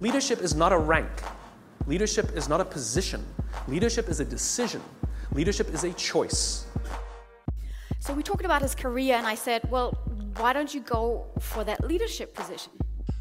Leadership is not a rank. Leadership is not a position. Leadership is a decision. Leadership is a choice. So we talked about his career, and I said, well, why don't you go for that leadership position?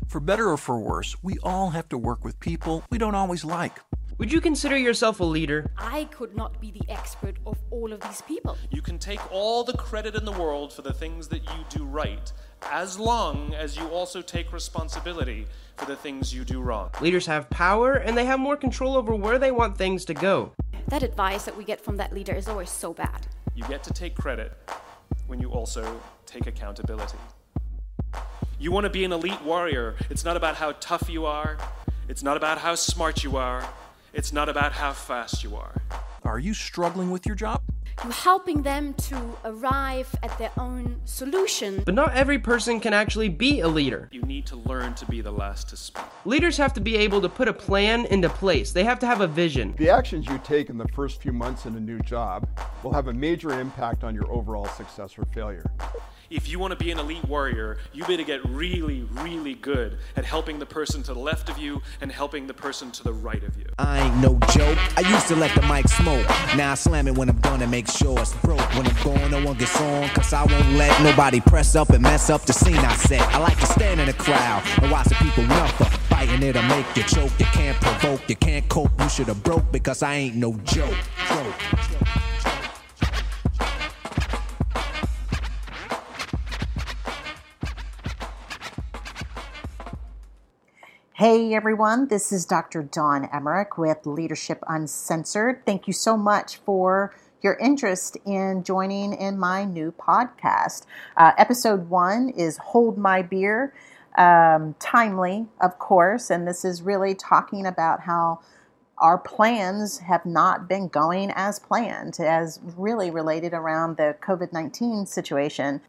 For better or for worse, we all have to work with people we don't always like. Would you consider yourself a leader? I could not be the expert of all of these people. You can take all the credit in the world for the things that you do right, as long as you also take responsibility for the things you do wrong. Leaders have power and they have more control over where they want things to go. That advice that we get from that leader is always so bad. You get to take credit when you also take accountability. You want to be an elite warrior. It's not about how tough you are, it's not about how smart you are, it's not about how fast you are. Are you struggling with your job? You're helping them to arrive at their own solution. But not every person can actually be a leader. You need to learn to be the last to speak. Leaders have to be able to put a plan into place, they have to have a vision. The actions you take in the first few months in a new job will have a major impact on your overall success or failure if you want to be an elite warrior, you better get really, really good at helping the person to the left of you and helping the person to the right of you. I ain't no joke. I used to let the mic smoke. Now I slam it when I'm done and make sure it's broke. When I'm gone, no one gets on, cause I won't let nobody press up and mess up the scene I set. I like to stand in the crowd and watch the people number. Fighting it'll make you choke. You can't provoke, you can't cope. You should have broke because I ain't no joke. joke. Hey everyone, this is Dr. Dawn Emmerich with Leadership Uncensored. Thank you so much for your interest in joining in my new podcast. Uh, episode one is Hold My Beer, um, timely, of course, and this is really talking about how our plans have not been going as planned, as really related around the COVID 19 situation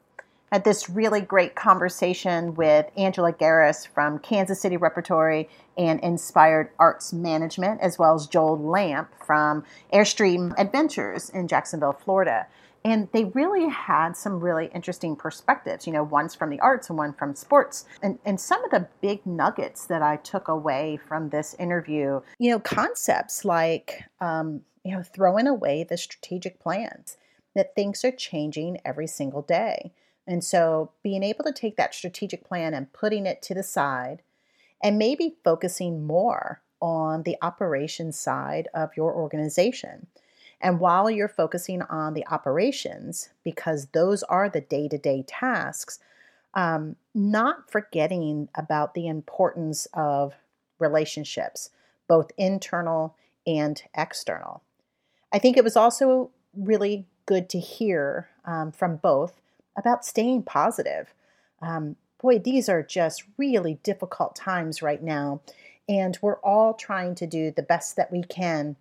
had this really great conversation with Angela Gieras from Kansas City Repertory and Inspired Arts Management, as well as Joel Lamb from Airstream Adventures in Jacksonville, Florida. And they really had some really interesting perspectives. You know, one's from the arts and one from sports. And, and some of the big nuggets that I took away from this interview, you know, concepts like, um, you know, throwing away the strategic plans, that things are changing every single day and so being able to take that strategic plan and putting it to the side and maybe focusing more on the operations side of your organization. And while you're focusing on the operations, because those are the day to day tasks, um, not forgetting about the importance of relationships, both internal and external. I think it was also really good to hear um, from both about staying positive. Um, boy, these are just really difficult times right now. And we're all trying to do the best that we can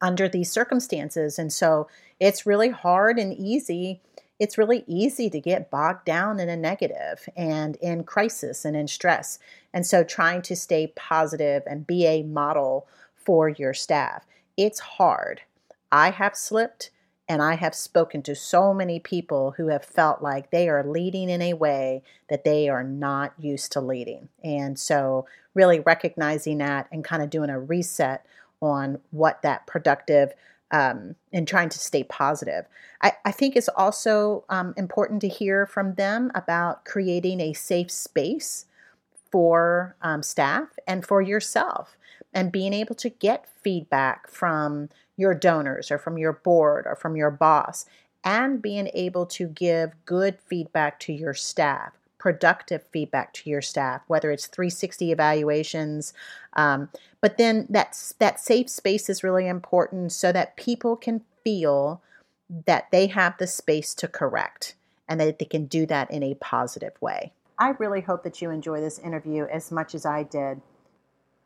under these circumstances. And so it's really hard and easy. It's really easy to get bogged down in a negative and in crisis and in stress. And so trying to stay positive and be a model for your staff. It's hard. I have slipped. And I have spoken to so many people who have felt like they are leading in a way that they are not used to leading. And so, really recognizing that and kind of doing a reset on what that productive um, and trying to stay positive. I, I think it's also um, important to hear from them about creating a safe space for um, staff and for yourself and being able to get feedback from your donors or from your board or from your boss and being able to give good feedback to your staff productive feedback to your staff whether it's 360 evaluations um, but then that's that safe space is really important so that people can feel that they have the space to correct and that they can do that in a positive way. I really hope that you enjoy this interview as much as i did.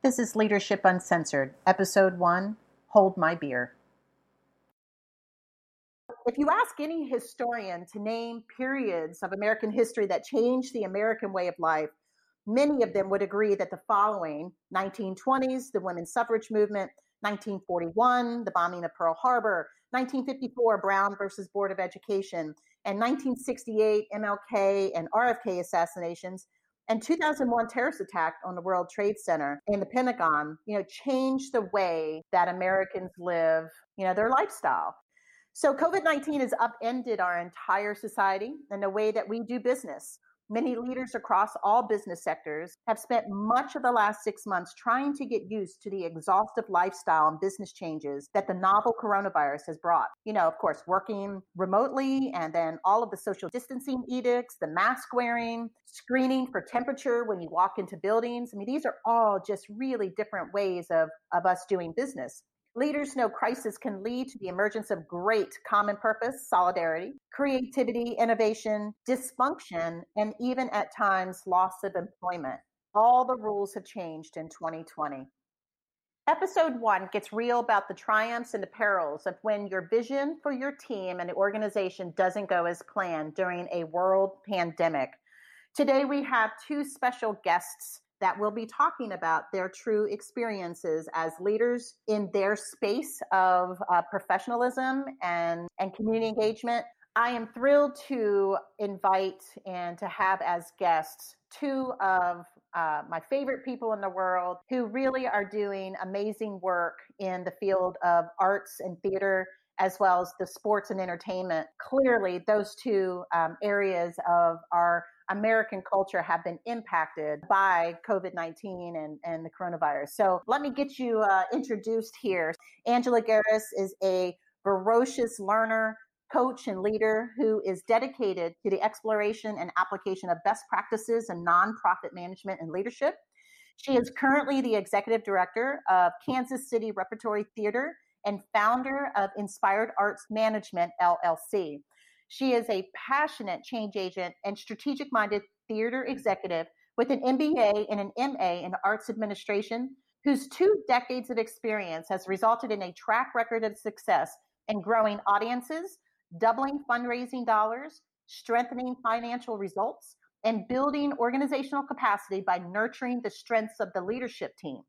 This is leadership uncensored episode 1 hold my beer. If you ask any historian to name periods of American history that changed the American way of life, many of them would agree that the following 1920s, the women's suffrage movement, 1941, the bombing of Pearl Harbor, 1954, Brown versus Board of Education, and 1968, MLK and RFK assassinations, And 2001 terrorist attack on the World Trade Center and the Pentagon, you know, changed the way that Americans live, you know, their lifestyle. So COVID 19 has upended our entire society and the way that we do business. Many leaders across all business sectors have spent much of the last six months trying to get used to the exhaustive lifestyle and business changes that the novel coronavirus has brought. You know, of course, working remotely and then all of the social distancing edicts, the mask wearing, screening for temperature when you walk into buildings. I mean, these are all just really different ways of, of us doing business. Leaders know crisis can lead to the emergence of great common purpose, solidarity, creativity, innovation, dysfunction, and even at times loss of employment. All the rules have changed in 2020. Episode one gets real about the triumphs and the perils of when your vision for your team and the organization doesn't go as planned during a world pandemic. Today, we have two special guests that will be talking about their true experiences as leaders in their space of uh, professionalism and, and community engagement. I am thrilled to invite and to have as guests two of uh, my favorite people in the world who really are doing amazing work in the field of arts and theater as well as the sports and entertainment. Clearly, those two um, areas of our American culture have been impacted by COVID 19 and, and the coronavirus. So let me get you uh, introduced here. Angela Gieras is a ferocious learner, coach, and leader who is dedicated to the exploration and application of best practices in nonprofit management and leadership. She is currently the executive director of Kansas City Repertory Theater and founder of Inspired Arts Management, LLC. She is a passionate change agent and strategic minded theater mm-hmm. executive with an MBA and an MA in arts administration, whose two decades of experience has resulted in a track record of success in growing audiences, doubling fundraising dollars, strengthening financial results, and building organizational capacity by nurturing the strengths of the leadership team.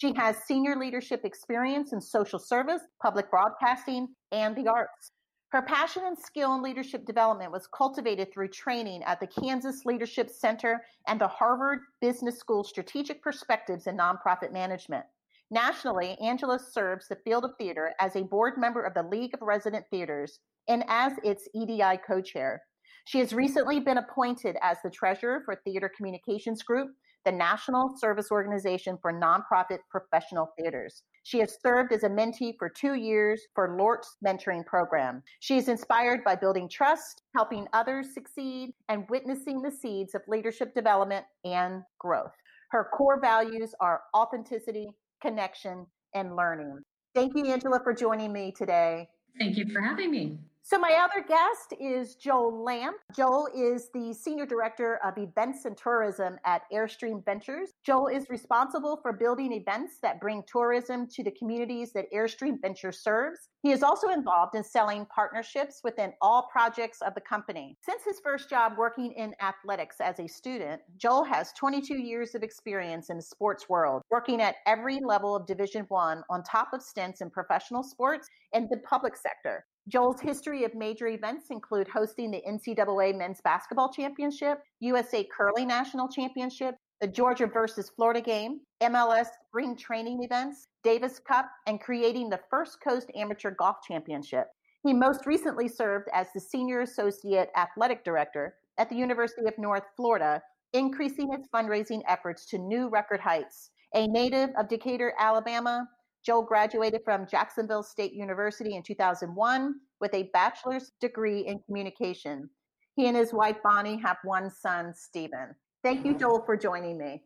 She has senior leadership experience in social service, public broadcasting, and the arts. Her passion and skill in leadership development was cultivated through training at the Kansas Leadership Center and the Harvard Business School Strategic Perspectives in Nonprofit Management. Nationally, Angela serves the field of theater as a board member of the League of Resident Theaters and as its EDI co chair. She has recently been appointed as the treasurer for Theater Communications Group, the national service organization for nonprofit professional theaters. She has served as a mentee for two years for LORT's mentoring program. She is inspired by building trust, helping others succeed, and witnessing the seeds of leadership development and growth. Her core values are authenticity, connection, and learning. Thank you, Angela, for joining me today. Thank you for having me. So, my other guest is Joel Lamb. Joel is the Senior Director of Events and Tourism at Airstream Ventures. Joel is responsible for building events that bring tourism to the communities that Airstream Ventures serves. He is also involved in selling partnerships within all projects of the company. Since his first job working in athletics as a student, Joel has 22 years of experience in the sports world, working at every level of Division One on top of stints in professional sports and the public sector. Joel's history of major events include hosting the NCAA Men's Basketball Championship, USA Curling National Championship, the Georgia versus Florida game, MLS spring training events, Davis Cup, and creating the First Coast Amateur Golf Championship. He most recently served as the Senior Associate Athletic Director at the University of North Florida, increasing its fundraising efforts to new record heights. A native of Decatur, Alabama, Joel graduated from Jacksonville State University in 2001 with a bachelor's degree in communication. He and his wife Bonnie have one son, Stephen. Thank you, Joel, for joining me.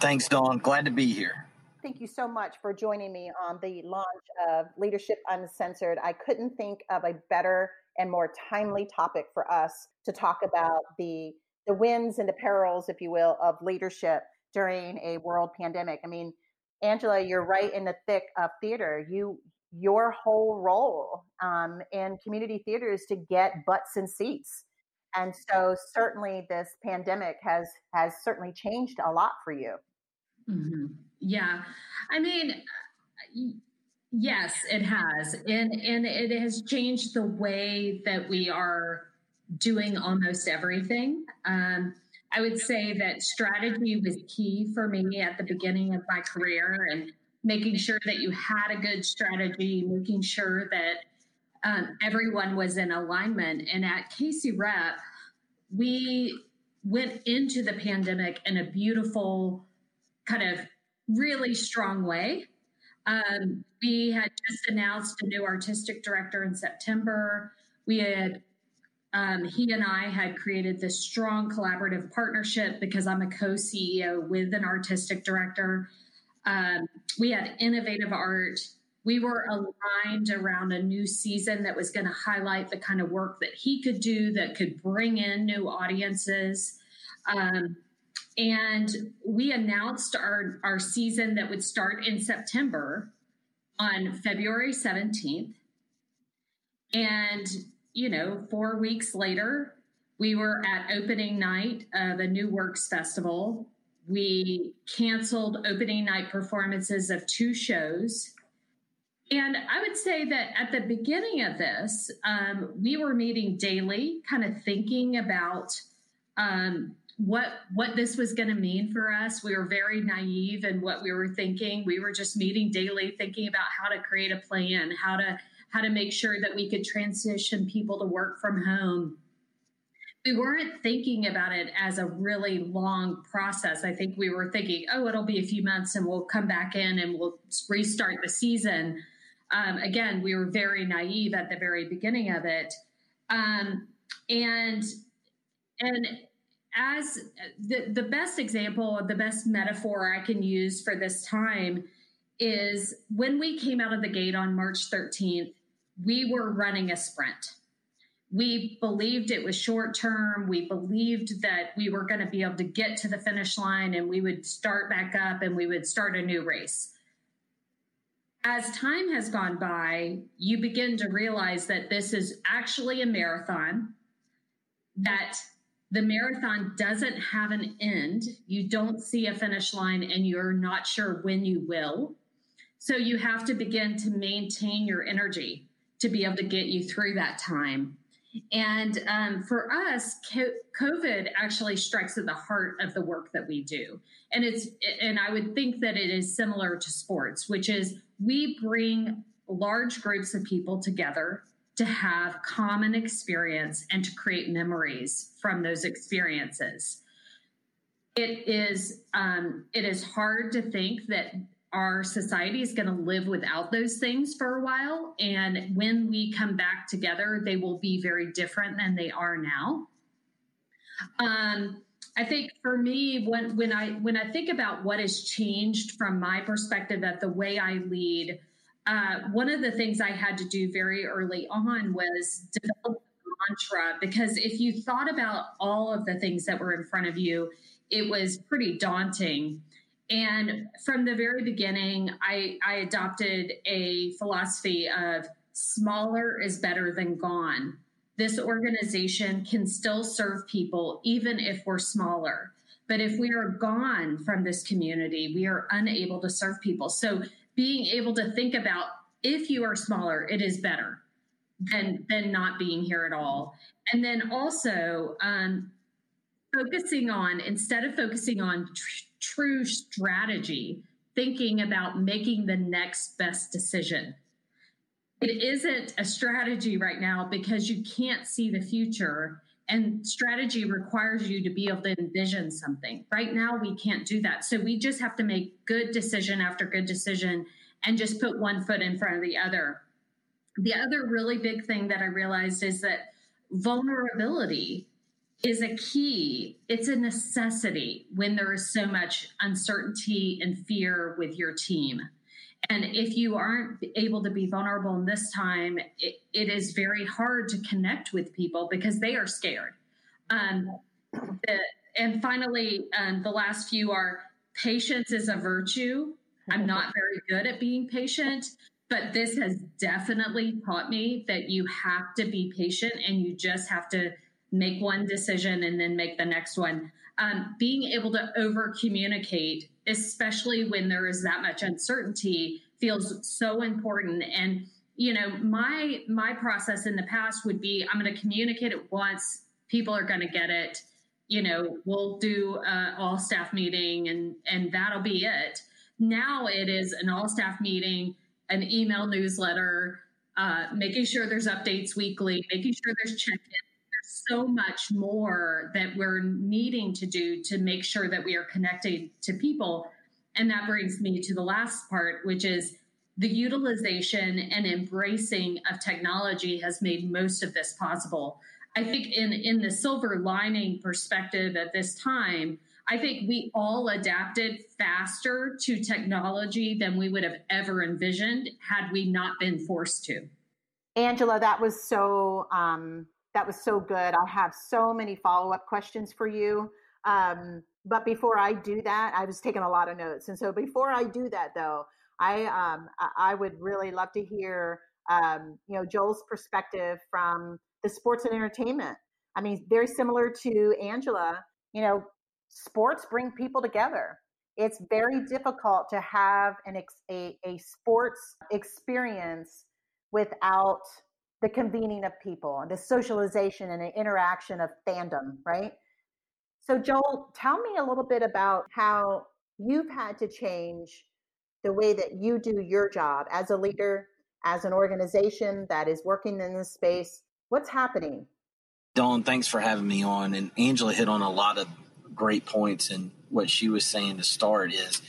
Thanks, Dawn. Glad to be here. Thank you so much for joining me on the launch of Leadership Uncensored. I couldn't think of a better and more timely topic for us to talk about the the wins and the perils, if you will, of leadership during a world pandemic. I mean, Angela, you're right in the thick of theater. You your whole role um, in community theater is to get butts and seats, and so certainly this pandemic has has certainly changed a lot for you. Mm-hmm. Yeah, I mean, yes, it has, and and it has changed the way that we are doing almost everything. Um, I would say that strategy was key for me at the beginning of my career and making sure that you had a good strategy, making sure that um, everyone was in alignment. And at KC Rep, we went into the pandemic in a beautiful, kind of really strong way. Um, we had just announced a new artistic director in September. We had um, he and I had created this strong collaborative partnership because I'm a co CEO with an artistic director. Um, we had innovative art. We were aligned around a new season that was going to highlight the kind of work that he could do that could bring in new audiences. Um, and we announced our, our season that would start in September on February 17th. And you know, four weeks later, we were at opening night of a New Works Festival. We canceled opening night performances of two shows. And I would say that at the beginning of this, um, we were meeting daily, kind of thinking about um, what what this was going to mean for us. We were very naive in what we were thinking. We were just meeting daily, thinking about how to create a plan, how to how to make sure that we could transition people to work from home. We weren't thinking about it as a really long process. I think we were thinking, oh, it'll be a few months and we'll come back in and we'll restart the season. Um, again, we were very naive at the very beginning of it. Um, and and as the, the best example, the best metaphor I can use for this time is when we came out of the gate on March 13th, we were running a sprint. We believed it was short term. We believed that we were going to be able to get to the finish line and we would start back up and we would start a new race. As time has gone by, you begin to realize that this is actually a marathon, that the marathon doesn't have an end. You don't see a finish line and you're not sure when you will. So you have to begin to maintain your energy to be able to get you through that time. And um, for us, COVID actually strikes at the heart of the work that we do. And it's, and I would think that it is similar to sports, which is we bring large groups of people together to have common experience and to create memories from those experiences. It is um, it is hard to think that our society is going to live without those things for a while. And when we come back together, they will be very different than they are now. Um, I think for me, when when I when I think about what has changed from my perspective at the way I lead, uh, one of the things I had to do very early on was develop a mantra because if you thought about all of the things that were in front of you, it was pretty daunting. And from the very beginning, I, I adopted a philosophy of smaller is better than gone. This organization can still serve people even if we're smaller. But if we are gone from this community, we are unable to serve people. So being able to think about if you are smaller, it is better than than not being here at all. And then also um, focusing on instead of focusing on tr- true strategy, thinking about making the next best decision. It isn't a strategy right now because you can't see the future. And strategy requires you to be able to envision something. Right now, we can't do that. So we just have to make good decision after good decision and just put one foot in front of the other. The other really big thing that I realized is that vulnerability is a key. It's a necessity when there is so much uncertainty and fear with your team. And if you aren't able to be vulnerable in this time, it, it is very hard to connect with people because they are scared. Um, the, and finally, um, the last few are patience is a virtue. I'm not very good at being patient, but this has definitely taught me that you have to be patient and you just have to make one decision and then make the next one. Um, being able to over communicate, especially when there is that much uncertainty, feels so important. And you know, my my process in the past would be I'm going to communicate it once, people are going to get it. you know, we'll do a all staff meeting and and that'll be it. Now it is an all staff meeting, an email newsletter, uh, making sure there's updates weekly, making sure there's check in. There's so much more that we're needing to do to make sure that we are connecting to people. And that brings me to the last part, which is the utilization and embracing of technology has made most of this possible. I think in in the silver lining perspective at this time, I think we all adapted faster to technology than we would have ever envisioned had we not been forced to. Angela, that was so um, that was so good. I have so many follow up questions for you. Um, but before I do that, I was taking a lot of notes, and so before I do that, though, I um, I would really love to hear um, you know Joel's perspective from the sports and entertainment. I mean, very similar to Angela. You know, sports bring people together. It's very difficult to have an ex- a, a sports experience without the convening of people and the socialization and the interaction of fandom, right? So, Joel, tell me a little bit about how you've had to change the way that you do your job as a leader, as an organization that is working in this space. What's happening? Dawn, thanks for having me on. And Angela hit on a lot of great points. And what she was saying to start is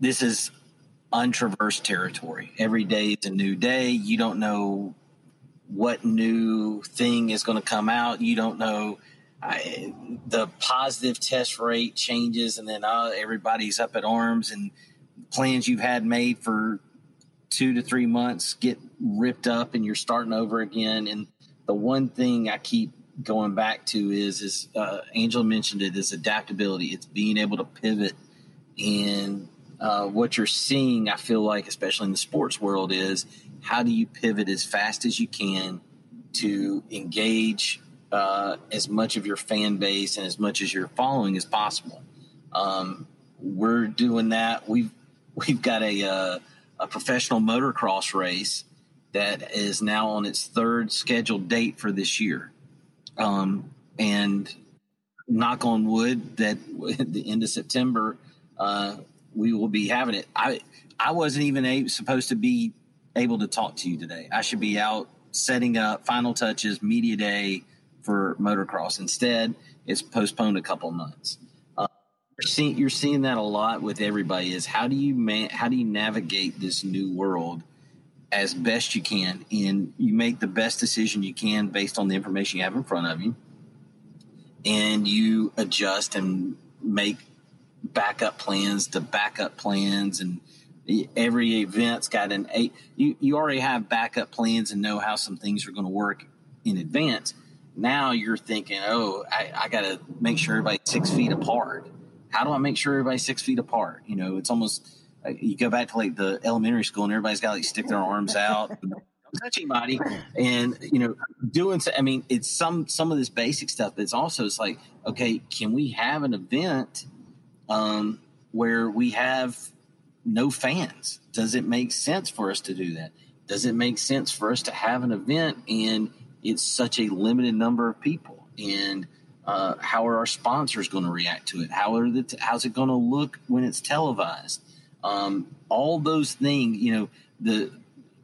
this is untraversed territory. Every day is a new day. You don't know what new thing is going to come out. You don't know. I, the positive test rate changes, and then uh, everybody's up at arms, and plans you've had made for two to three months get ripped up, and you're starting over again. And the one thing I keep going back to is is uh, Angela mentioned it is adaptability. It's being able to pivot, and uh, what you're seeing, I feel like, especially in the sports world, is how do you pivot as fast as you can to engage uh, as much of your fan base and as much as your following as possible. Um, we're doing that. We've we've got a uh, a professional motocross race that is now on its third scheduled date for this year. Um, and knock on wood that at the end of September, uh, we will be having it. I I wasn't even a, supposed to be able to talk to you today. I should be out setting up final touches, media day for motocross. Instead, it's postponed a couple months. Uh, you're, seeing, you're seeing that a lot with everybody. Is how do you man, how do you navigate this new world as best you can, and you make the best decision you can based on the information you have in front of you, and you adjust and make backup plans to backup plans and every event's got an eight you, you already have backup plans and know how some things are going to work in advance. Now you're thinking oh i, I got to make sure everybody's six feet apart. How do i make sure everybody's six feet apart? You know it's almost uh, you go back to like the elementary school and everybody's got to like stick their arms out don't touch anybody. And you know doing so, i mean it's some some of this basic stuff but it's also it's like okay can we have an event um, where we have no fans. Does it make sense for us to do that? Does it make sense for us to have an event and it's such a limited number of people? And uh, how are our sponsors going to react to it? How are the t- how's it going to look when it's televised? Um, all those things, you know, the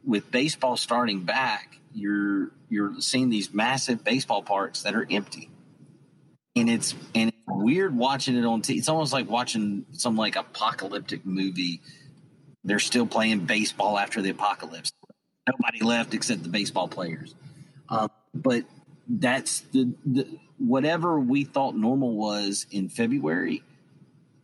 with baseball starting back, you're you're seeing these massive baseball parks that are empty, and it's and weird watching it on TV. It's almost like watching some like apocalyptic movie. They're still playing baseball after the apocalypse. Nobody left except the baseball players. Um, but that's the, the whatever we thought normal was in February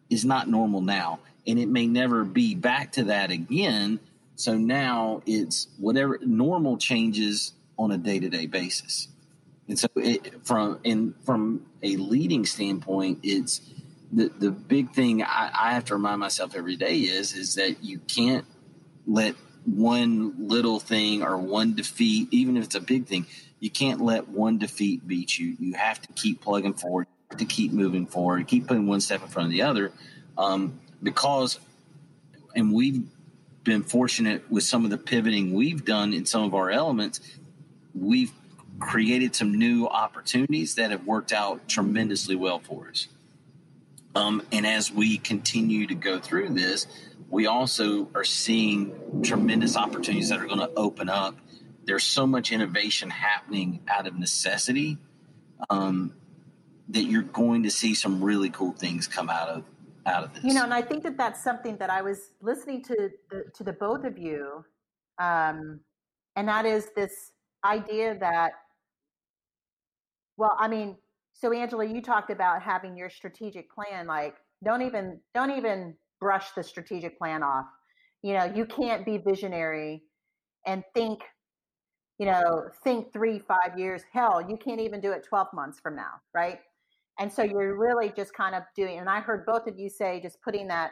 is not normal now, and it may never be back to that again. So now it's whatever normal changes on a day to day basis. And so, it, from in from a leading standpoint, it's the the big thing I, I have to remind myself every day is is that you can't let one little thing or one defeat, even if it's a big thing, you can't let one defeat beat you. You have to keep plugging forward, to keep moving forward, keep putting one step in front of the other, um, because, and we've been fortunate with some of the pivoting we've done in some of our elements. We've created some new opportunities that have worked out tremendously well for us. Um, and as we continue to go through this, we also are seeing tremendous opportunities that are going to open up. There's so much innovation happening out of necessity um, that you're going to see some really cool things come out of out of this. You know, and I think that that's something that I was listening to the, to the both of you, um, and that is this idea that, well, I mean, so Angela, you talked about having your strategic plan. Like, don't even don't even brush the strategic plan off. You know, you can't be visionary and think, you know, think three, five years. Hell, you can't even do it 12 months from now, right? And so you're really just kind of doing, and I heard both of you say just putting that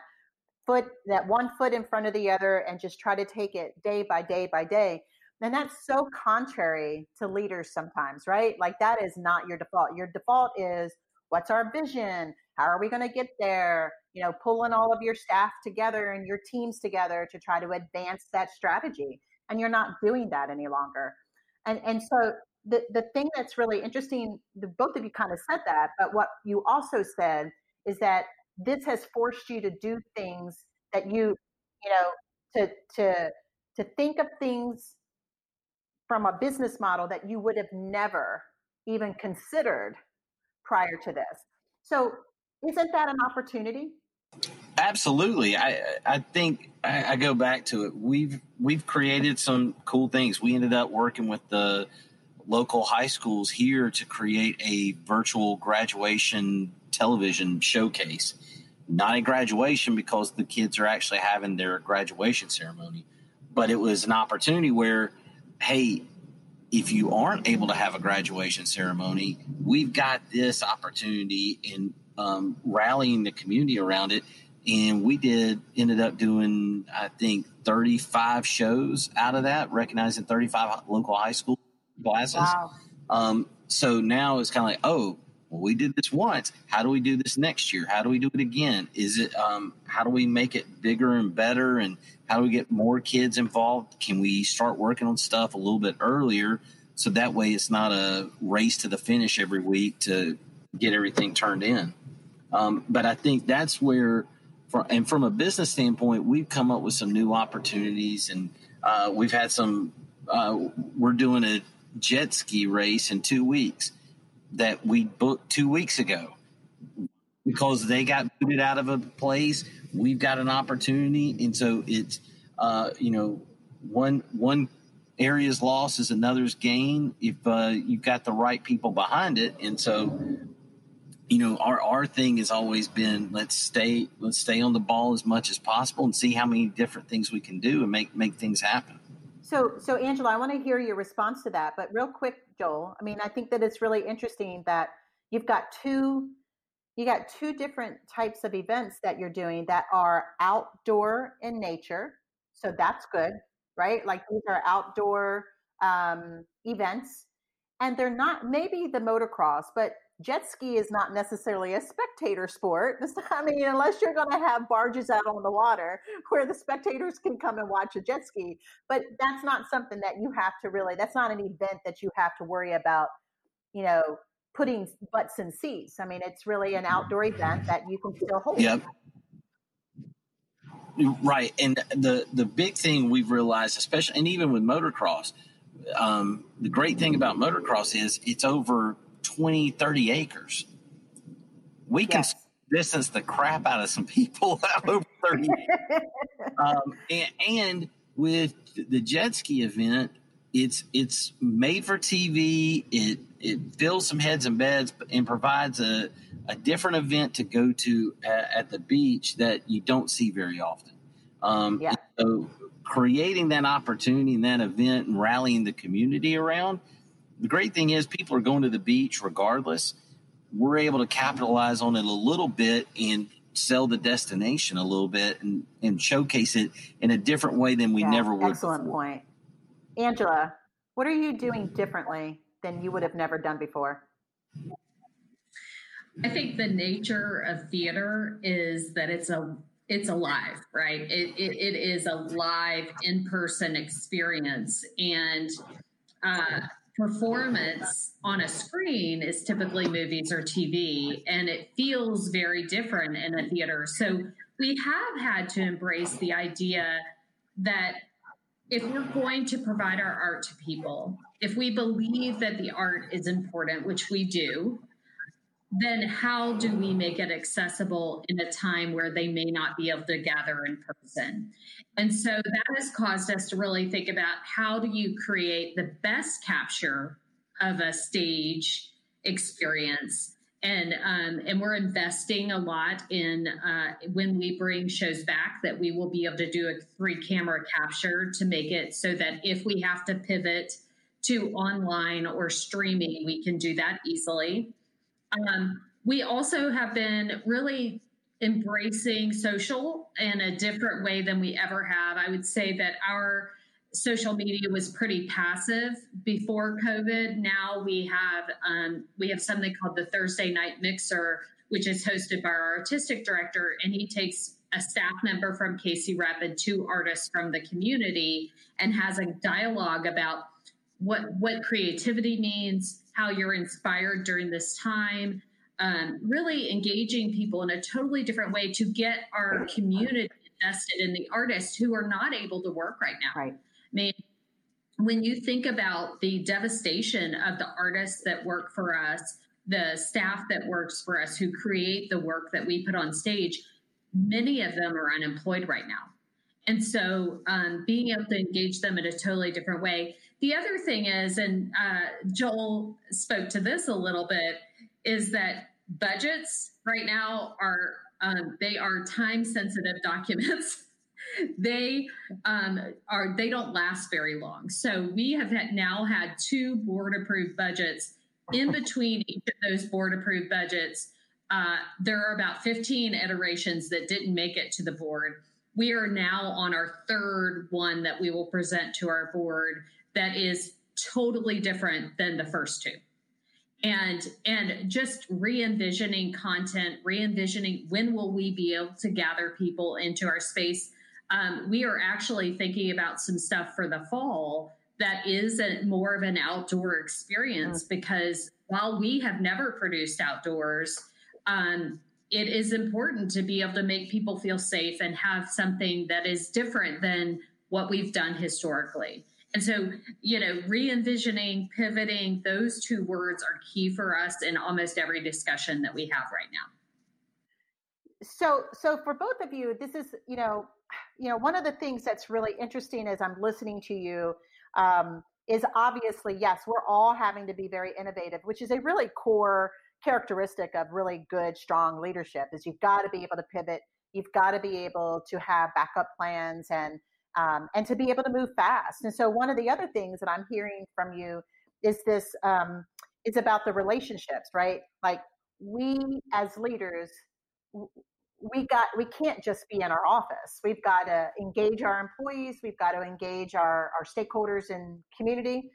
foot, that one foot in front of the other and just try to take it day by day by day. And that's so contrary to leaders sometimes, right? Like that is not your default. Your default is what's our vision? How are we going to get there? You know, pulling all of your staff together and your teams together to try to advance that strategy. And you're not doing that any longer. And and so the the thing that's really interesting, the both of you kind of said that, but what you also said is that this has forced you to do things that you, you know, to to to think of things from a business model that you would have never even considered prior to this. So, isn't that an opportunity? Absolutely. I I think I, I, go back to it. We've we've created some cool things. We ended up working with the local high schools here to create a virtual graduation television showcase. Not a graduation because the kids are actually having their graduation ceremony, but it was an opportunity where, hey, if you aren't able to have a graduation ceremony, we've got this opportunity in um, rallying the community around it. And we did ended up doing, I think, 35 shows out of that, recognizing 35 local high school classes. Wow. Um, so now it's kind of like, oh, well, we did this once. How do we do this next year? How do we do it again? Is it um, how do we make it bigger and better? And how do we get more kids involved? Can we start working on stuff a little bit earlier so that way it's not a race to the finish every week to get everything turned in? Um, but I think that's where, and from a business standpoint, we've come up with some new opportunities, and uh, we've had some. Uh, we're doing a jet ski race in two weeks that we booked two weeks ago because they got booted out of a place. We've got an opportunity, and so it's uh, you know one one area's loss is another's gain if uh, you've got the right people behind it, and so you know our our thing has always been let's stay let's stay on the ball as much as possible and see how many different things we can do and make make things happen. So, so Angela, I want to hear your response to that. But real quick, Joel, I mean, I think that it's really interesting that you've got two, you got two different types of events that you're doing that are outdoor in nature. So that's good, right? Like these are outdoor um, events, and they're not maybe the motocross, but jet ski is not necessarily a spectator sport. I mean, unless you're going to have barges out on the water where the spectators can come and watch a jet ski. But that's not something that you have to really, that's not an event that you have to worry about, you know, putting butts in seats. I mean, it's really an outdoor event that you can still hold. Yep. Right. And the, the big thing we've realized, especially, and even with motocross, um, the great thing about motocross is it's over 20, 30 acres. We yes. can distance the crap out of some people over 30 um, and, and, with the jet ski event, it's it's made for TV. It it fills some heads and beds and provides a, a different event to go to at, at the beach that you don't see very often. Um, yeah. So creating that opportunity and that event and rallying the community around the great thing is people are going to the beach regardless. We're able to capitalize on it a little bit and sell the destination a little bit and, and showcase it in a different way than we yeah, never would. Excellent before. point. Angela, what are you doing differently than you would have never done before? I think the nature of theater is that it's a it's alive, right? It, it, it is a live in person experience, and uh, performance on a screen is typically movies or TV, and it feels very different in a theater. So we have had to embrace the idea that if we're going to provide our art to people, if we believe that the art is important, which we do, then how do we make it accessible in a time where they may not be able to gather in person? And so that has caused us to really think about how do you create the best capture of a stage experience and um, and we're investing a lot in uh, when we bring shows back that we will be able to do a three camera capture to make it so that if we have to pivot to online or streaming we can do that easily um, we also have been really embracing social in a different way than we ever have i would say that our social media was pretty passive before COVID. Now we have um, we have something called the Thursday Night Mixer, which is hosted by our artistic director, and he takes a staff member from KC Rep and two artists from the community, and has a dialogue about what what creativity means, how you're inspired during this time. Um, really engaging people in a totally different way to get our community invested in the artists who are not able to work right now. Right mean, when you think about the devastation of the artists that work for us, the staff that works for us who create the work that we put on stage, many of them are unemployed right now. And so um, being able to engage them in a totally different way. The other thing is, and uh, Joel spoke to this a little bit, is that budgets right now are um, they are time sensitive documents they um, are they don't last very long. So we have had, now had two board approved budgets. In between each of those board approved budgets, uh, there are about 15 iterations that didn't make it to the board. We are now on our third one that we will present to our board that is totally different than the first two and and just re-envisioning content re-envisioning when will we be able to gather people into our space um, we are actually thinking about some stuff for the fall that is a, more of an outdoor experience mm-hmm. because while we have never produced outdoors, um, it is important to be able to make people feel safe and have something that is different than what we've done historically. And so, you know, re envisioning, pivoting, those two words are key for us in almost every discussion that we have right now. So, so for both of you, this is, you know, you know, one of the things that's really interesting as I'm listening to you um, is obviously, yes, we're all having to be very innovative, which is a really core characteristic of really good, strong leadership. Is you've got to be able to pivot, you've got to be able to have backup plans, and um, and to be able to move fast. And so, one of the other things that I'm hearing from you is this um, is about the relationships, right? Like we as leaders we got we can't just be in our office we've got to engage our employees we've got to engage our, our stakeholders and community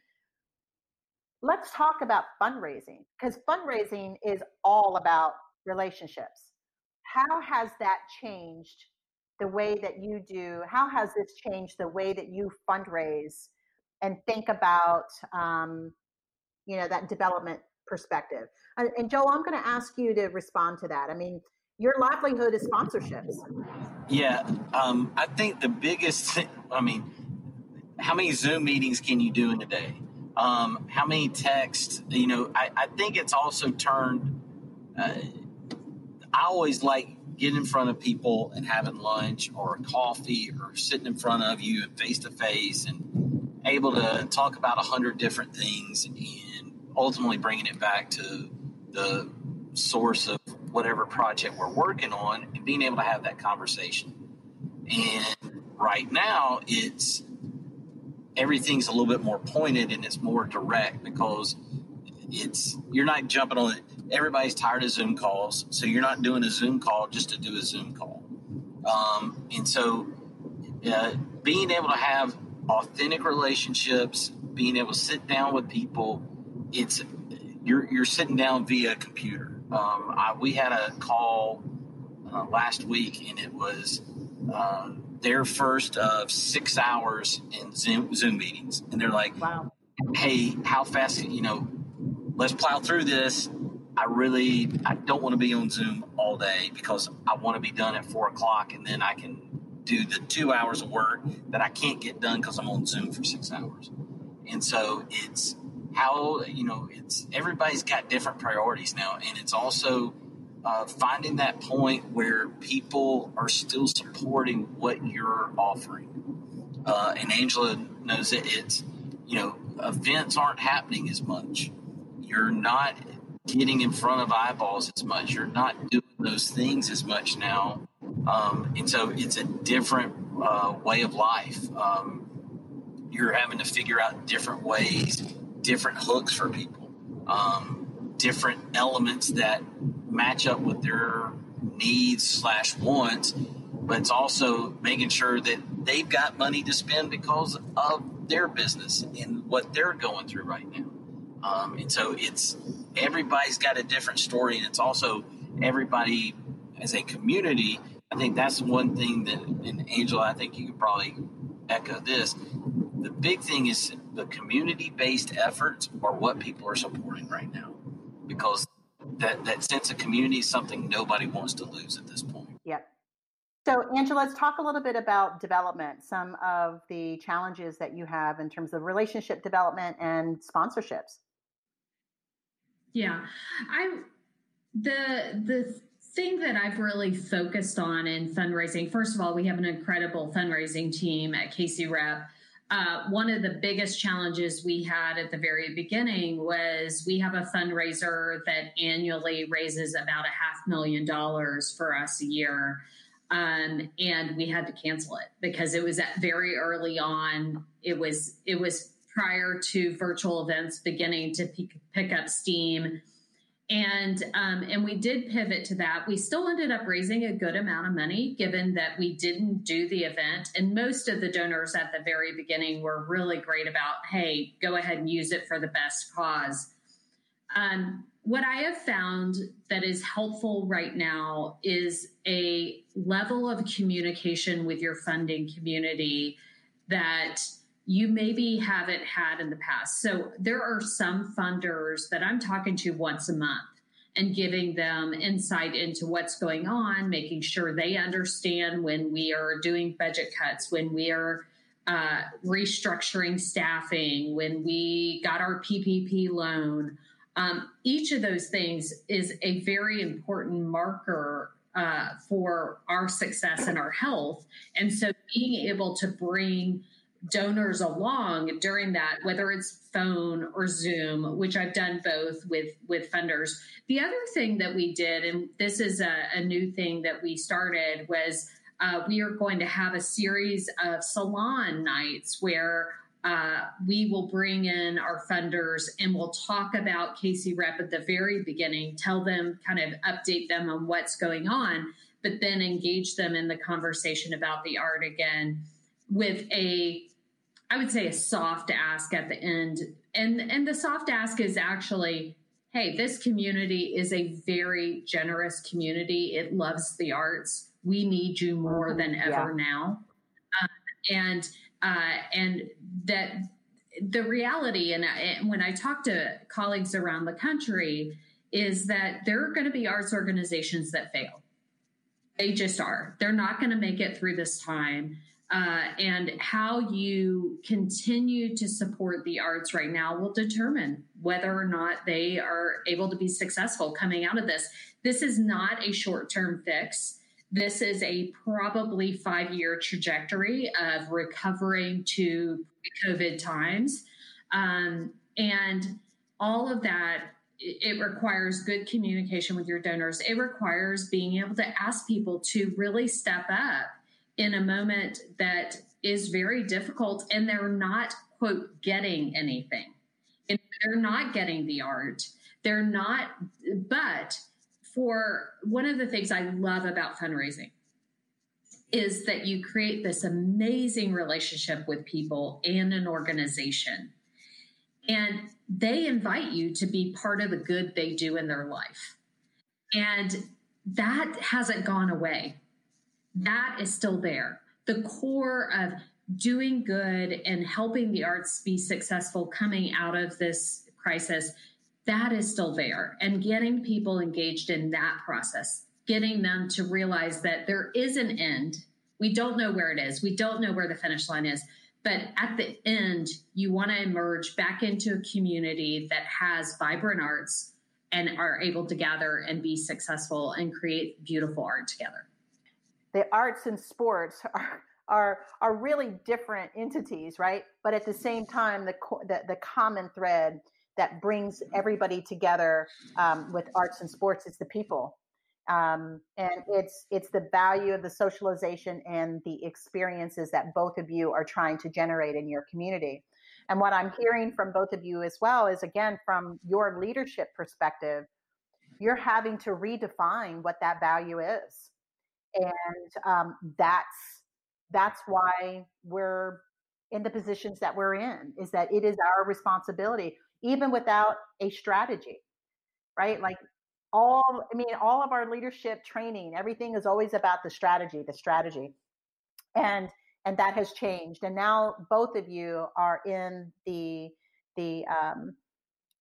let's talk about fundraising because fundraising is all about relationships how has that changed the way that you do how has this changed the way that you fundraise and think about um, you know that development perspective and, and joel i'm going to ask you to respond to that i mean your livelihood is sponsorships. Yeah, um, I think the biggest. I mean, how many Zoom meetings can you do in a day? Um, how many texts? You know, I, I think it's also turned. Uh, I always like getting in front of people and having lunch or coffee or sitting in front of you face to face and able to talk about a hundred different things and ultimately bringing it back to the source of whatever project we're working on and being able to have that conversation. And right now, it's everything's a little bit more pointed and it's more direct because it's you're not jumping on it. Everybody's tired of Zoom calls, so you're not doing a Zoom call just to do a Zoom call. Um, and so, uh, being able to have authentic relationships, being able to sit down with people, it's you're you're sitting down via computer um, I, we had a call uh, last week, and it was uh, their first of six hours in Zoom, Zoom meetings, and they're like, "Wow." hey, how fast, you know, let's plow through this. I really, I don't want to be on Zoom all day because I want to be done at four o'clock and then I can do the two hours of work that I can't get done because I'm on Zoom for six hours. And so it's how, you know, it's everybody's got different priorities now. And it's also uh, finding that point where people are still supporting what you're offering. Uh, and Angela knows that it's, you know, events aren't happening as much. You're not getting in front of eyeballs as much. You're not doing those things as much now. Um, and so it's a different uh, way of life. Um, you're having to figure out different ways, different hooks for people, um, different elements that match up with their needs slash wants. But it's also making sure that they've got money to spend because of their business and what they're going through right now. Um, and so it's everybody's got a different story, and it's also everybody as a community. I think that's one thing that, and Angela, I think you could probably echo this. The big thing is the community based efforts are what people are supporting right now because that, that sense of community is something nobody wants to lose at this point. Yep. So, Angela, let's talk a little bit about development, some of the challenges that you have in terms of relationship development and sponsorships. Yeah, I the the thing that I've really focused on in fundraising. First of all, we have an incredible fundraising team at KC Rep. Uh, one of the biggest challenges we had at the very beginning was we have a fundraiser that annually raises about a half million dollars for us a year. Um, and we had to cancel it because it was at very early on. It was it was prior to virtual events beginning to pick, pick up steam. And um, and we did pivot to that. We still ended up raising a good amount of money, given that we didn't do the event. And most of the donors at the very beginning were really great about, hey, go ahead and use it for the best cause. Um, what I have found that is helpful right now is a level of communication with your funding community that you maybe haven't had in the past. So there are some funders that I'm talking to once a month and giving them insight into what's going on, making sure they understand when we are doing budget cuts, when we are uh, restructuring staffing, when we got our PPP loan. Um, each of those things is a very important marker uh, for our success and our health. And so being able to bring donors along during that whether it's phone or zoom which i've done both with with funders. The other thing that we did and this is a, a new thing that we started was uh, we are going to have a series of salon nights where uh, we will bring in our funders and we'll talk about KC Rep at the very beginning, tell them, kind of update them on what's going on, but then engage them in the conversation about the art again with a I would say a soft ask at the end. And and the soft ask is actually, hey, this community is a very generous community. It loves the arts. We need you more than ever yeah. now. Uh, and uh, and that the reality, and, and when I talk to colleagues around the country, is that there are going to be arts organizations that fail. They just are. They're not going to make it through this time uh, and how you continue to support the arts right now will determine whether or not they are able to be successful coming out of this. This is not a short term fix. This is a probably five year trajectory of recovering to COVID times. Um, and all of that, it requires good communication with your donors. It requires being able to ask people to really step up in a moment that is very difficult and they're not quote getting anything. And they're not getting the art. They're not but for one of the things i love about fundraising is that you create this amazing relationship with people and an organization. And they invite you to be part of the good they do in their life. And that hasn't gone away that is still there. The core of doing good and helping the arts be successful coming out of this crisis, that is still there. And getting people engaged in that process, getting them to realize that there is an end. We don't know where it is, we don't know where the finish line is. But at the end, you want to emerge back into a community that has vibrant arts and are able to gather and be successful and create beautiful art together. The arts and sports are are are really different entities, right? But at the same time, the the, the common thread that brings everybody together um, with arts and sports is the people, um, and it's it's the value of the socialization and the experiences that both of you are trying to generate in your community. And what I'm hearing from both of you as well is again from your leadership perspective, you're having to redefine what that value is, and um, that's that's why we're in the positions that we're in is that it is our responsibility even without a strategy right? Like all i mean all of our leadership training everything is always about the strategy the strategy and and that has changed and now both of you are in the the um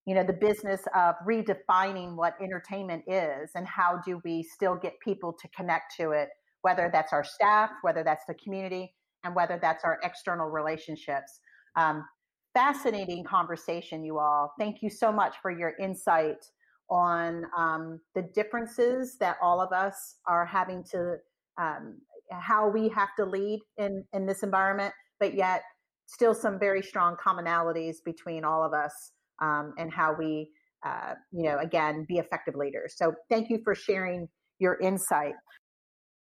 you know the business of redefining what entertainment is and how do we still get people to connect to it whether that's our staff, whether that's the community, and whether that's our external relationships. Um, fascinating conversation, you all. Thank you so much for your insight on um, the differences that all of us are having to, um, how we have to lead in, in this environment, but yet still some very strong commonalities between all of us um, and how we, uh, you know, again, be effective leaders. So thank you for sharing your insight.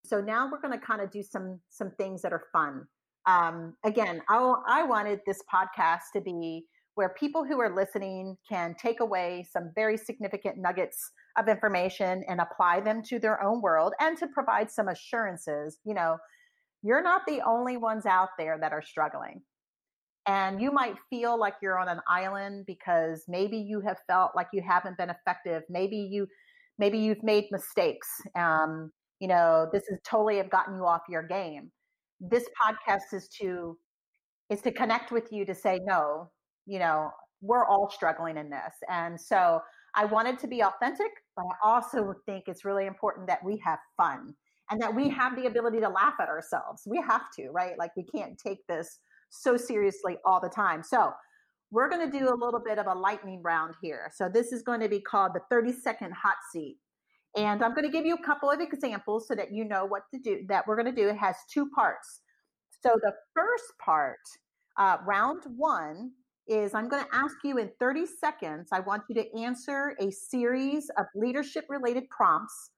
So now we're going to kind of do some some things that are fun. Um, again, I, I wanted this podcast to be where people who are listening can take away some very significant nuggets of information and apply them to their own world and to provide some assurances. You know, you're not the only ones out there that are struggling. And you might feel like you're on an island because maybe you have felt like you haven't been effective. Maybe you, maybe you've made mistakes. Um, you know this is totally have gotten you off your game this podcast is to is to connect with you to say no you know we're all struggling in this and so i wanted to be authentic but i also think it's really important that we have fun and that we have the ability to laugh at ourselves we have to right like we can't take this so seriously all the time so we're going to do a little bit of a lightning round here so this is going to be called the 30 second hot seat and I'm going to give you a couple of examples so that you know what to do, that we're going to do. It has two parts. So the first part, uh, round one, is I'm going to ask you in 30 seconds, I want you to answer a series of leadership related prompts,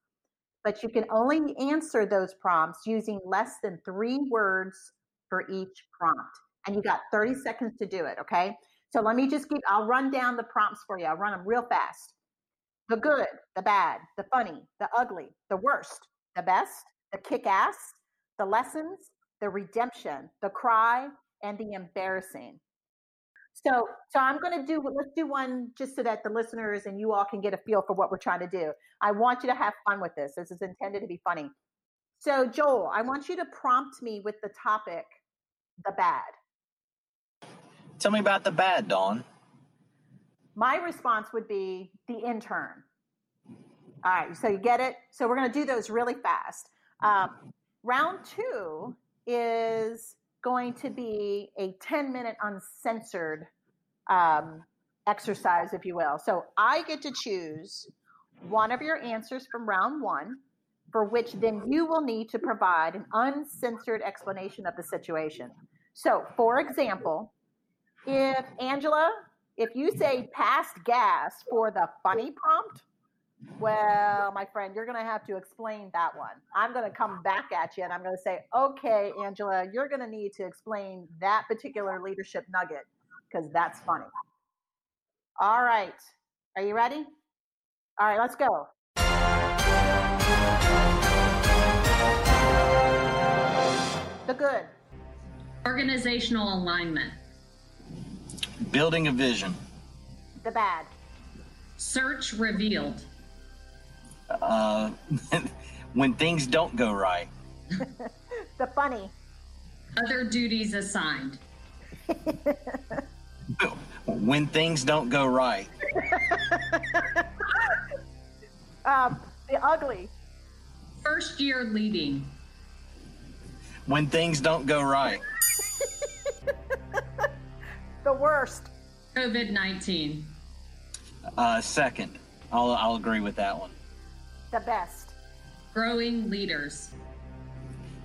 but you can only answer those prompts using less than three words for each prompt. And you got 30 seconds to do it, okay? So let me just give, I'll run down the prompts for you. I'll run them real fast the good, the bad, the funny, the ugly, the worst, the best, the kick ass, the lessons, the redemption, the cry, and the embarrassing. So, so I'm going to do. Let's do one just so that the listeners and you all can get a feel for what we're trying to do. I want you to have fun with this. This is intended to be funny. So, Joel, I want you to prompt me with the topic, the bad. Tell me about the bad, Dawn my response would be the intern. All right, so you get it? So we're going to do those really fast. Um, round two is going to be a 10 minute uncensored um, exercise, if you will. So I get to choose one of your answers from round one, for which then you will need to provide an uncensored explanation of the situation. So, for example, if Angela if you say past gas for the funny prompt, well, my friend, you're going to have to explain that one. I'm going to come back at you and I'm going to say, okay, Angela, you're going to need to explain that particular leadership nugget because that's funny. All right. Are you ready? All right, let's go. The good. Organizational alignment. Building a vision. The bad. Search revealed. Uh, when things don't go right. the funny. Other duties assigned. when things don't go right. um, the ugly. First year leading. When things don't go right. The worst. COVID 19. Uh, second. I'll, I'll agree with that one. The best. Growing leaders.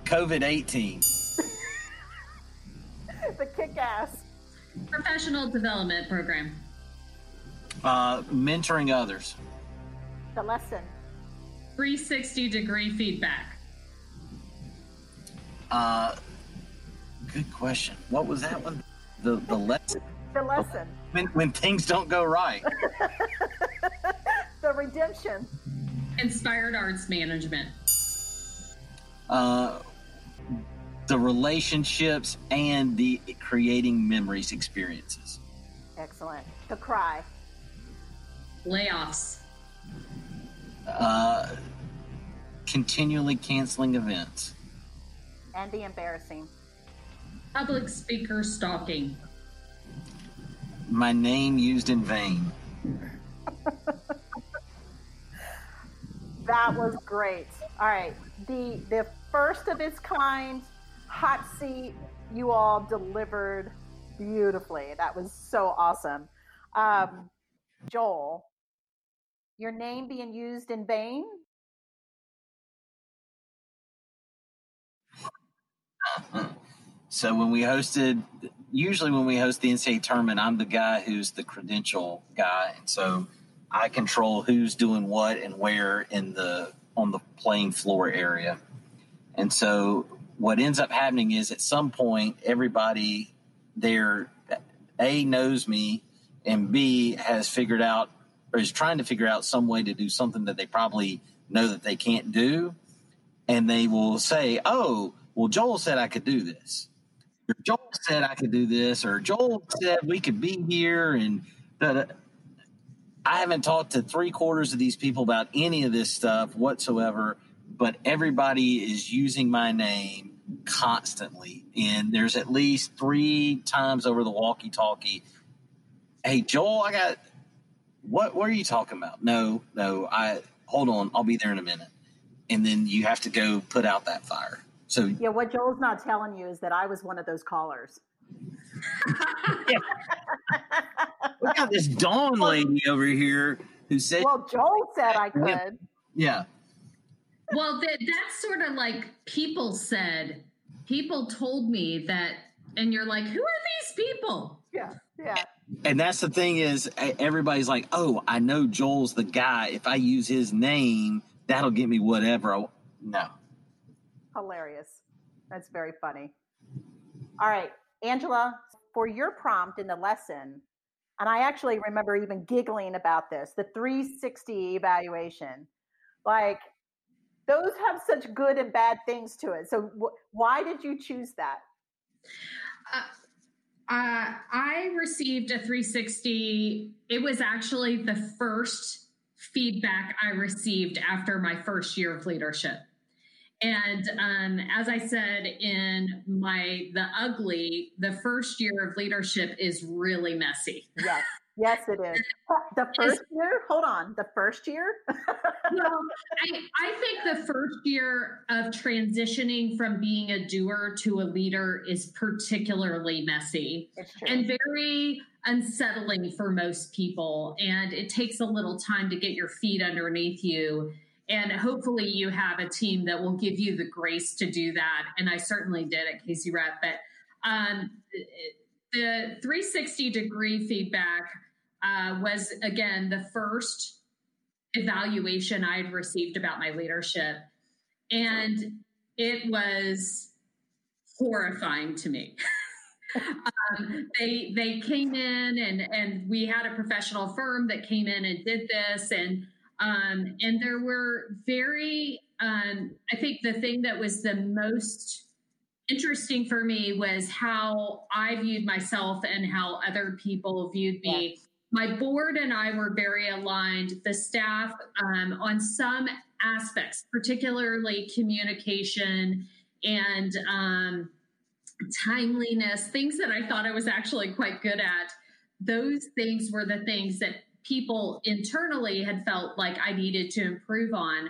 COVID 18. the kick ass. Professional development program. Uh, mentoring others. The lesson. 360 degree feedback. Uh, good question. What was that one? The the lesson. The lesson. When when things don't go right. the redemption. Inspired arts management. Uh, the relationships and the creating memories experiences. Excellent. The cry. Layoffs. Uh, continually canceling events. And the embarrassing. Public speaker stalking. My name used in vain. that was great. All right. The the first of its kind hot seat you all delivered beautifully. That was so awesome. Um, Joel, your name being used in vain? So when we hosted, usually when we host the NCAA tournament, I'm the guy who's the credential guy, and so I control who's doing what and where in the on the playing floor area. And so what ends up happening is at some point everybody there a knows me and b has figured out or is trying to figure out some way to do something that they probably know that they can't do. And they will say oh well joel said i could do this joel said i could do this or joel said we could be here and i haven't talked to three quarters of these people about any of this stuff whatsoever but everybody is using my name constantly. And there's at least three times over the walkie talkie. Hey, Joel, I got what what are you talking about? No, no, I hold on, I'll be there in a minute. And then you have to go put out that fire. So Yeah, what Joel's not telling you is that I was one of those callers. yeah. we got this Dawn lady over here who said Well, Joel said I could. Yeah well, that, that's sort of like people said, people told me that, and you're like, who are these people? Yeah, yeah. And that's the thing is, everybody's like, oh, I know Joel's the guy. If I use his name, that'll get me whatever. No. Hilarious. That's very funny. All right, Angela, for your prompt in the lesson, and I actually remember even giggling about this the 360 evaluation. Like, those have such good and bad things to it. So wh- why did you choose that? Uh, uh, I received a 360. It was actually the first feedback I received after my first year of leadership. And um, as I said in my the ugly, the first year of leadership is really messy. Yes. Yes, it is. The first year? Hold on. The first year? well, I, I think the first year of transitioning from being a doer to a leader is particularly messy and very unsettling for most people. And it takes a little time to get your feet underneath you. And hopefully, you have a team that will give you the grace to do that. And I certainly did at KC Rep. But um, the 360 degree feedback uh, was again the first evaluation I had received about my leadership. And it was horrifying to me. um, they they came in and and we had a professional firm that came in and did this and um, and there were very um, I think the thing that was the most interesting for me was how I viewed myself and how other people viewed me. My board and I were very aligned. The staff um, on some aspects, particularly communication and um, timeliness, things that I thought I was actually quite good at. Those things were the things that people internally had felt like I needed to improve on.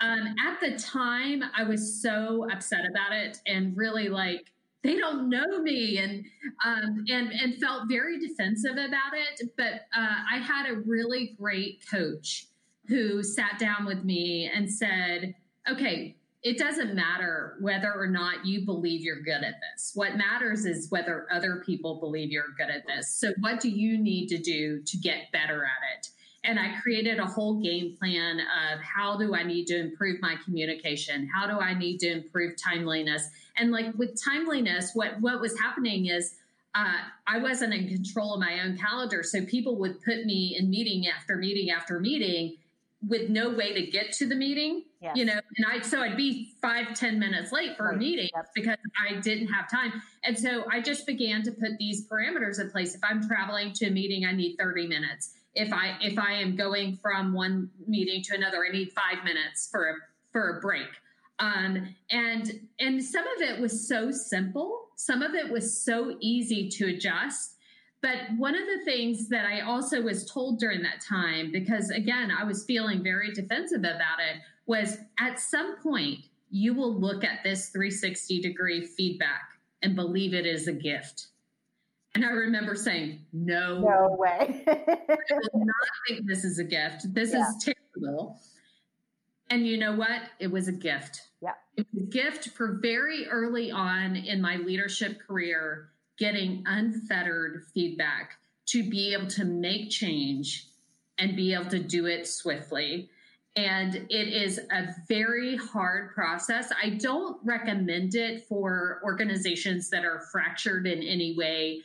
Um, at the time, I was so upset about it and really like they don't know me and um, and and felt very defensive about it. But uh, I had a really great coach who sat down with me and said, "Okay, it doesn't matter whether or not you believe you're good at this. What matters is whether other people believe you're good at this. So, what do you need to do to get better at it? And I created a whole game plan of how do I need to improve my communication? How do I need to improve timeliness? And like with timeliness, what what was happening is uh, I wasn't in control of my own calendar, so people would put me in meeting after meeting after meeting with no way to get to the meeting yes. you know and i so i'd be five ten minutes late for right. a meeting yep. because i didn't have time and so i just began to put these parameters in place if i'm traveling to a meeting i need 30 minutes if i if i am going from one meeting to another i need five minutes for a for a break um, and and some of it was so simple some of it was so easy to adjust but one of the things that I also was told during that time, because again, I was feeling very defensive about it, was at some point, you will look at this 360 degree feedback and believe it is a gift. And I remember saying, no, no way. I will not think this is a gift. This yeah. is terrible. And you know what? It was a gift. Yeah. It was a gift for very early on in my leadership career getting unfettered feedback to be able to make change and be able to do it swiftly. And it is a very hard process. I don't recommend it for organizations that are fractured in any way.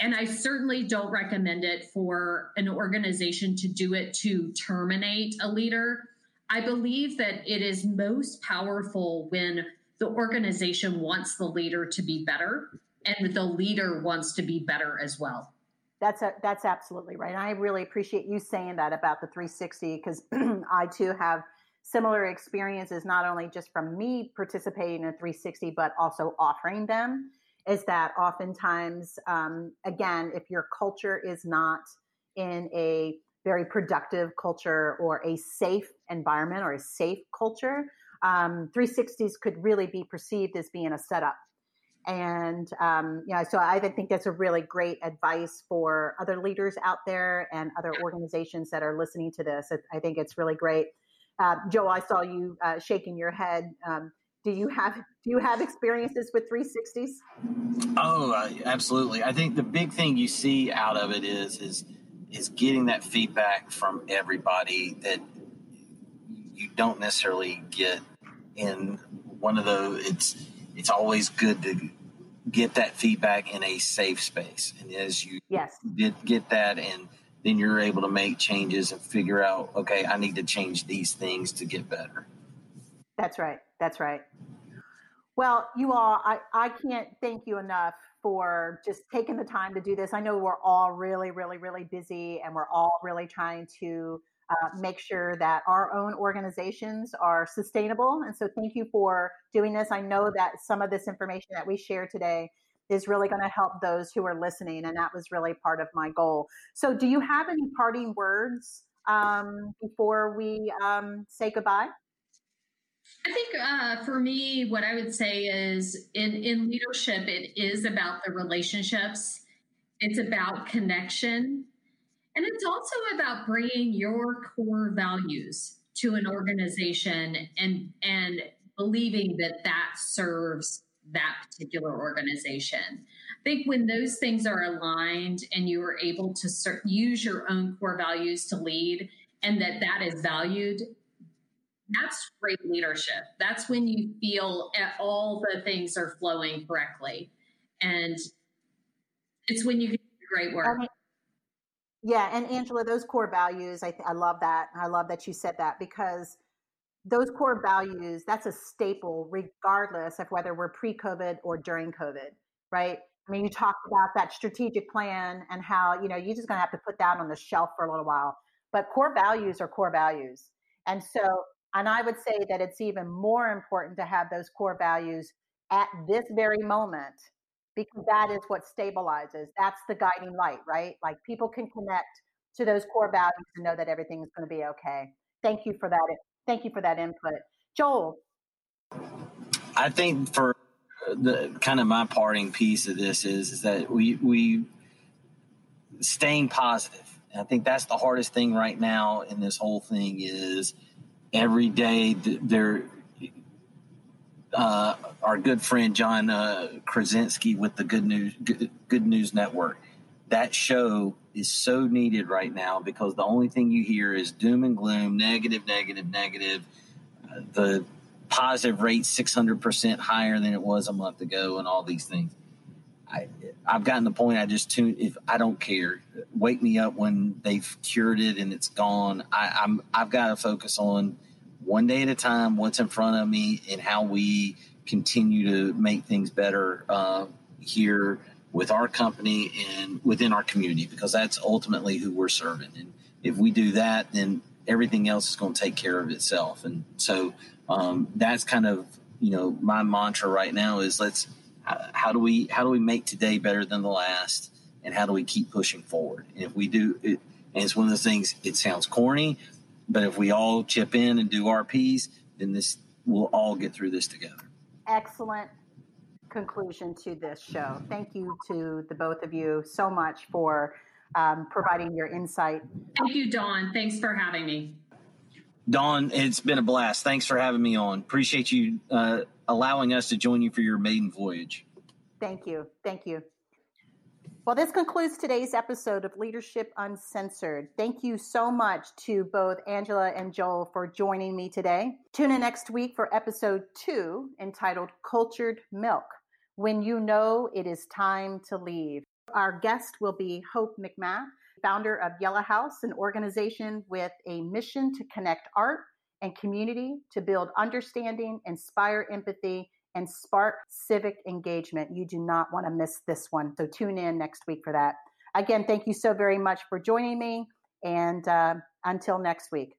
And I certainly don't recommend it for an organization to do it to terminate a leader. I believe that it is most powerful when the organization wants the leader to be better and the leader wants to be better as well. That's a, that's absolutely right. And I really appreciate you saying that about the 360 because I too have similar experiences, not only just from me participating in 360, but also offering them. Is that oftentimes, um, again, if your culture is not in a very productive culture or a safe environment or a safe culture, um, 360s could really be perceived as being a setup and um, know, so I think that's a really great advice for other leaders out there and other organizations that are listening to this. I think it's really great. Uh, Joe, I saw you uh, shaking your head. Um, do you have do you have experiences with 360s? Oh, uh, absolutely. I think the big thing you see out of it is is is getting that feedback from everybody that you don't necessarily get in one of those. It's it's always good to get that feedback in a safe space. And as you yes. get, get that, and then you're able to make changes and figure out, okay, I need to change these things to get better. That's right. That's right. Well, you all, I, I can't thank you enough for just taking the time to do this. I know we're all really, really, really busy and we're all really trying to uh, make sure that our own organizations are sustainable. And so, thank you for doing this. I know that some of this information that we share today is really going to help those who are listening, and that was really part of my goal. So, do you have any parting words um, before we um, say goodbye? I think uh, for me, what I would say is in, in leadership, it is about the relationships. It's about connection. And it's also about bringing your core values to an organization and and believing that that serves that particular organization. I think when those things are aligned and you are able to use your own core values to lead and that that is valued, that's great leadership. That's when you feel all the things are flowing correctly. And it's when you do great work. Yeah, and Angela, those core values, I, th- I love that. I love that you said that because those core values, that's a staple regardless of whether we're pre COVID or during COVID, right? I mean, you talked about that strategic plan and how, you know, you're just going to have to put that on the shelf for a little while. But core values are core values. And so, and I would say that it's even more important to have those core values at this very moment because that is what stabilizes. That's the guiding light, right? Like people can connect to those core values and know that everything is going to be okay. Thank you for that. Thank you for that input. Joel. I think for uh, the kind of my parting piece of this is, is that we, we staying positive. I think that's the hardest thing right now in this whole thing is every day there, uh, our good friend John uh, Krasinski with the Good News good, News Network. That show is so needed right now because the only thing you hear is doom and gloom, negative, negative, negative. Uh, the positive rate 600% higher than it was a month ago, and all these things. I, I've gotten the point. I just tune. If I don't care, wake me up when they've cured it and it's gone. I, I'm. I've got to focus on one day at a time. What's in front of me and how we continue to make things better uh, here with our company and within our community because that's ultimately who we're serving. And if we do that, then everything else is going to take care of itself. And so um, that's kind of you know my mantra right now is let's how do we how do we make today better than the last, and how do we keep pushing forward? And if we do, it, and it's one of those things. It sounds corny, but if we all chip in and do our piece, then this we'll all get through this together. Excellent conclusion to this show. Thank you to the both of you so much for um, providing your insight. Thank you, Dawn. Thanks for having me. Dawn, it's been a blast. Thanks for having me on. Appreciate you uh, allowing us to join you for your maiden voyage. Thank you. Thank you. Well, this concludes today's episode of Leadership Uncensored. Thank you so much to both Angela and Joel for joining me today. Tune in next week for episode two entitled Cultured Milk When You Know It Is Time to Leave. Our guest will be Hope McMath founder of Yellow House, an organization with a mission to connect art and community to build understanding, inspire empathy, and spark civic engagement. You do not want to miss this one. So tune in next week for that. Again, thank you so very much for joining me. And uh, until next week.